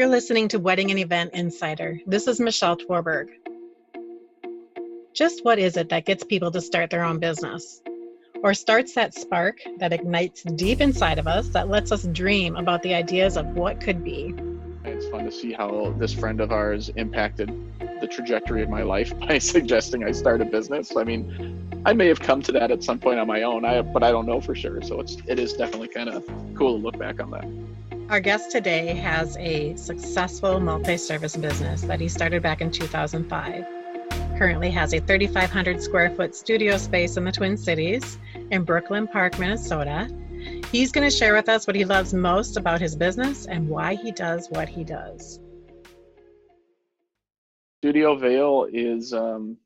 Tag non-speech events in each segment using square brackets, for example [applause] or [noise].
You're listening to Wedding and Event Insider. This is Michelle Twarberg. Just what is it that gets people to start their own business? Or starts that spark that ignites deep inside of us that lets us dream about the ideas of what could be? It's fun to see how this friend of ours impacted the trajectory of my life [laughs] by suggesting I start a business. I mean, I may have come to that at some point on my own, I, but I don't know for sure. So it's it is definitely kind of cool to look back on that. Our guest today has a successful multi-service business that he started back in 2005. Currently has a 3,500 square foot studio space in the Twin Cities in Brooklyn Park, Minnesota. He's going to share with us what he loves most about his business and why he does what he does. Studio Veil is um,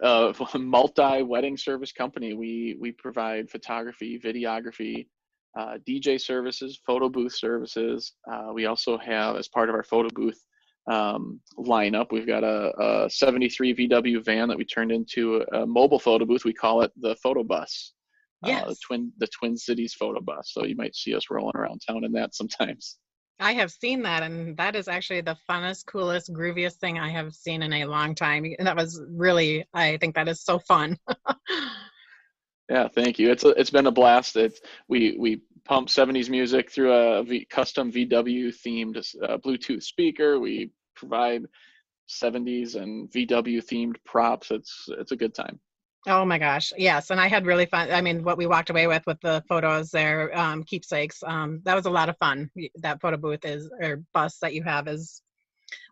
a [laughs] multi wedding service company. We we provide photography, videography, uh, DJ services, photo booth services. Uh, we also have, as part of our photo booth um, lineup, we've got a, a, 73 VW van that we turned into a, mobile photo booth. We call it the photo bus. Yes. Uh, the twin the Twin Cities photo bus. So you might see us rolling around town in that [laughs] sometimes. I have seen that, and that is actually the funnest, coolest, grooviest thing I have seen in a long time. And that was really, I think that is so fun. [laughs] Yeah, thank you. It's a, it's been a blast. It's we we pump 70s music through a v, custom VW themed uh, Bluetooth speaker. We provide 70s and VW themed props. It's it's a good time. Oh my gosh, yes, and I had really fun. I mean, what we walked away with with the photos there, um, keepsakes. Um, that was a lot of fun. That photo booth is or bus that you have is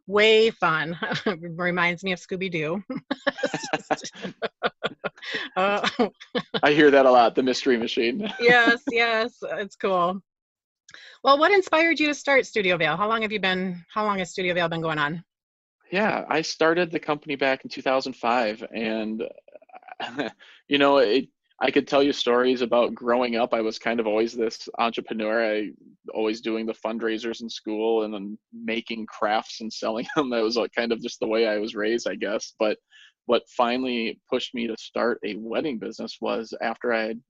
way fun. [laughs] Reminds me of Scooby Doo. [laughs] [laughs] uh, I hear that a lot. The Mystery Machine. [laughs] yes, yes, it's cool. Well, what inspired you to start Studio Veil? How long have you been? How long has Studio Veil been going on? Yeah, I started the company back in 2005, and [laughs] you know, it I could tell you stories about growing up. I was kind of always this entrepreneur. I always doing the fundraisers in school and then making crafts and selling them. That was like kind of just the way I was raised, I guess. But what finally pushed me to start a wedding business was after I had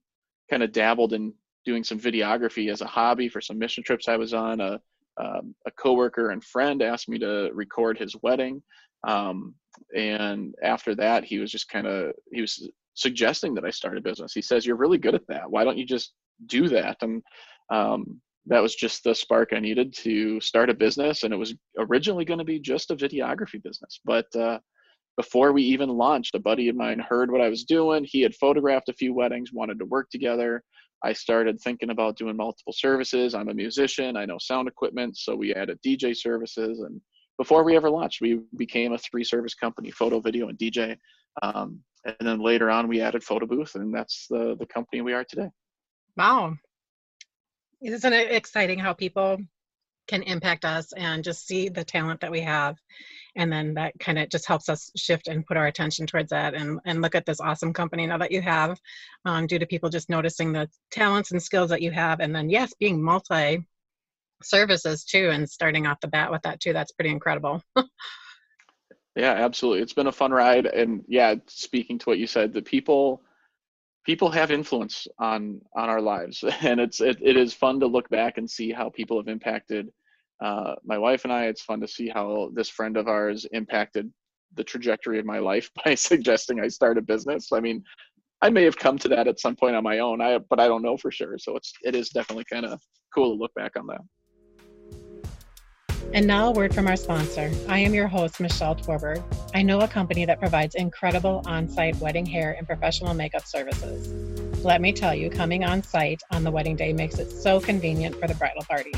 kind of dabbled in doing some videography as a hobby for some mission trips I was on. A um, a coworker and friend asked me to record his wedding. Um, and after that, he was just kind of he was suggesting that I start a business. He says, "You're really good at that. Why don't you just do that?" And um, that was just the spark I needed to start a business. And it was originally going to be just a videography business, but uh, before we even launched, a buddy of mine heard what I was doing. He had photographed a few weddings, wanted to work together. I started thinking about doing multiple services. I'm a musician, I know sound equipment, so we added DJ services. And before we ever launched, we became a three service company photo, video, and DJ. Um, and then later on we added photo booth and that's the the company we are today wow isn't it exciting how people can impact us and just see the talent that we have. And then that kind of just helps us shift and put our attention towards that and, and look at this awesome company now that you have um, due to people just noticing the talents and skills that you have. And then yes being multi services too and starting off the bat with that too that's pretty incredible. [laughs] Yeah, absolutely. It's been a fun ride, and yeah, speaking to what you said, the people people have influence on on our lives, [laughs] and it's it, it is fun to look back and see how people have impacted uh, my wife and I. It's fun to see how this friend of ours impacted the trajectory of my life [laughs] by suggesting I start a business. I mean, I may have come to that at some point on my own, I but I don't know for sure. So it's it is definitely kind of cool to look back on that. And now, a word from our sponsor. I am your host, Michelle Twarberg. I know a company that provides incredible on site wedding hair and professional makeup services. Let me tell you, coming on site on the wedding day makes it so convenient for the bridal party.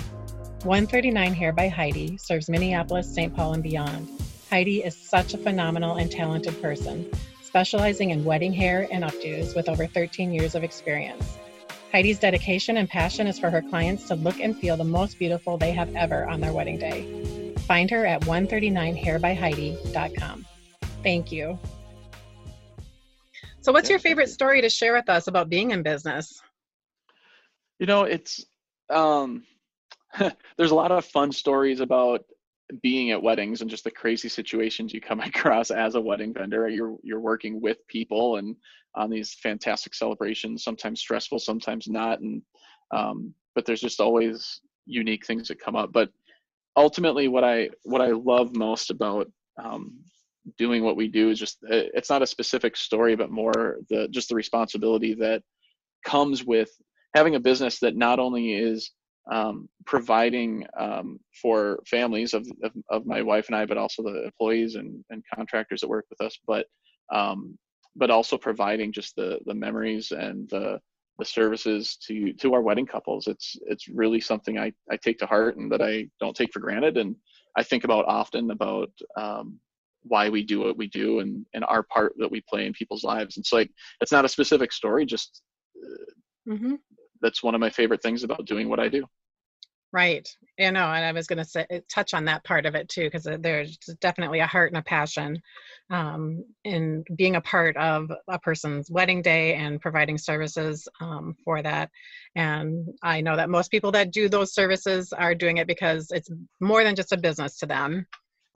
139 Hair by Heidi serves Minneapolis, St. Paul, and beyond. Heidi is such a phenomenal and talented person, specializing in wedding hair and updos with over 13 years of experience. Heidi's dedication and passion is for her clients to look and feel the most beautiful they have ever on their wedding day. Find her at 139hairbyheidi.com. Thank you. So, what's your favorite story to share with us about being in business? You know, it's um, [laughs] there's a lot of fun stories about being at weddings and just the crazy situations you come [laughs] across as a wedding vendor. You're you're working with people and on these fantastic celebrations, sometimes stressful, sometimes not, and um, but there's just always unique things that come up. But ultimately what i what i love most about um, doing what we do is just it's not a specific story but more the just the responsibility that comes with having a business that not only is um, providing um, for families of, of, of, my wife and I, but also the employees and, and contractors that work with us, but um, but also providing just the the memories and the the services to to our wedding couples. It's it's really something I, I take to heart and that I don't take for granted, and I think about often about um, why we do what we do and and our part that we play in people's lives. It's like it's not a specific story, just uh, mm-hmm. That's one of my favorite things about doing what I do. Right. You know, and I was going to say touch on that part of it too, because there's definitely a heart and a passion um, in being a part of a person's wedding day and providing services um, for that. And I know that most people that do those services are doing it because it's more than just a business to them.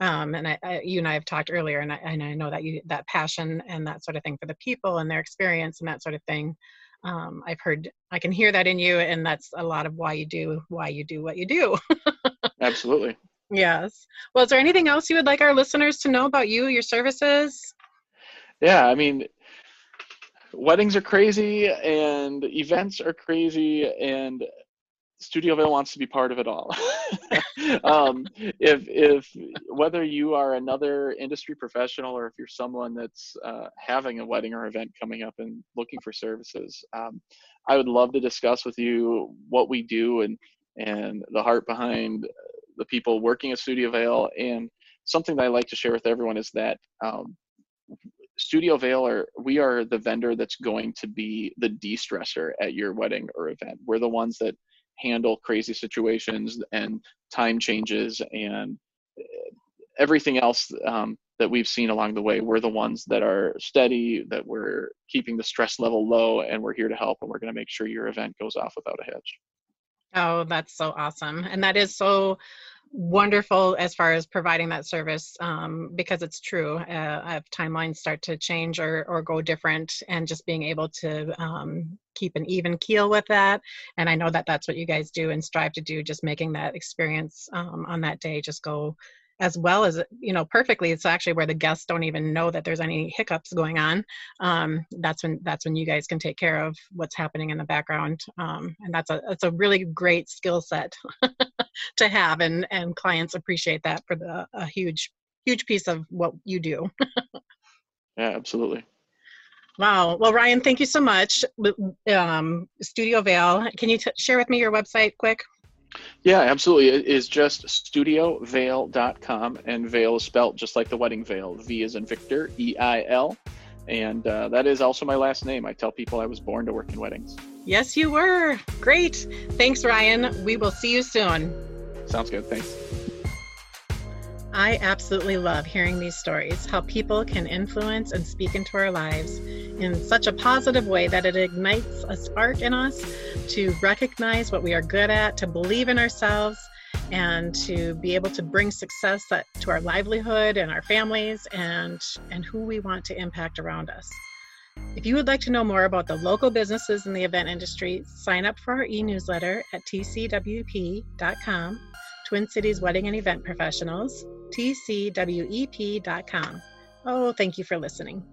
Um, and I, I, you and I have talked earlier, and I, and I know that you that passion and that sort of thing for the people and their experience and that sort of thing um, I've heard, I can hear that in you, and that's a lot of why you do why you do what you do. Absolutely. [laughs] Yes. Well, is there anything else you would like our listeners to know about you, your services? Yeah, I mean, weddings are crazy, and events are crazy, and Studioveil wants to be part of it all. [laughs] um, if if whether you are another industry professional or if you're someone that's uh, having a wedding or event coming up and looking for services, um, I would love to discuss with you what we do and and the heart behind the people working at Studioveil. And something that I like to share with everyone is that um, Studioveil are we are the vendor that's going to be the de-stressor at your wedding or event. We're the ones that handle crazy situations and time changes and everything else um, that we've seen along the way. We're the ones that are steady, that we're keeping the stress level low, and we're here to help. And we're going to make sure your event goes off without a hitch. Oh, that's so awesome. And that is so wonderful as far as providing that service um, because it's true. Uh, if timelines start to change or, or go different, and just being able to um, keep an even keel with that. And I know that that's what you guys do and strive to do, just making that experience um, on that day just go as well as you know perfectly it's actually where the guests don't even know that there's any hiccups going on um, that's when that's when you guys can take care of what's happening in the background um, and that's a that's a really great skill set [laughs] to have and and clients appreciate that for the a huge huge piece of what you do [laughs] yeah absolutely Wow. Well, Ryan, thank you so much. Um, Studioveil, can you t- share with me your website quick? Yeah, absolutely. It is just studioveil.com, and veil is spelled just like the wedding veil. V is in Victor, E I L. And uh, that is also my last name. I tell people I was born to work in weddings. Yes, you were. Great. Thanks, Ryan. We will see you soon. Sounds good. Thanks. I absolutely love hearing these stories, how people can influence and speak into our lives in such a positive way that it ignites a spark in us to recognize what we are good at, to believe in ourselves, and to be able to bring success to our livelihood and our families and, and who we want to impact around us. If you would like to know more about the local businesses in the event industry, sign up for our e newsletter at tcwep.com, Twin Cities Wedding and Event Professionals, tcwep.com. Oh, thank you for listening.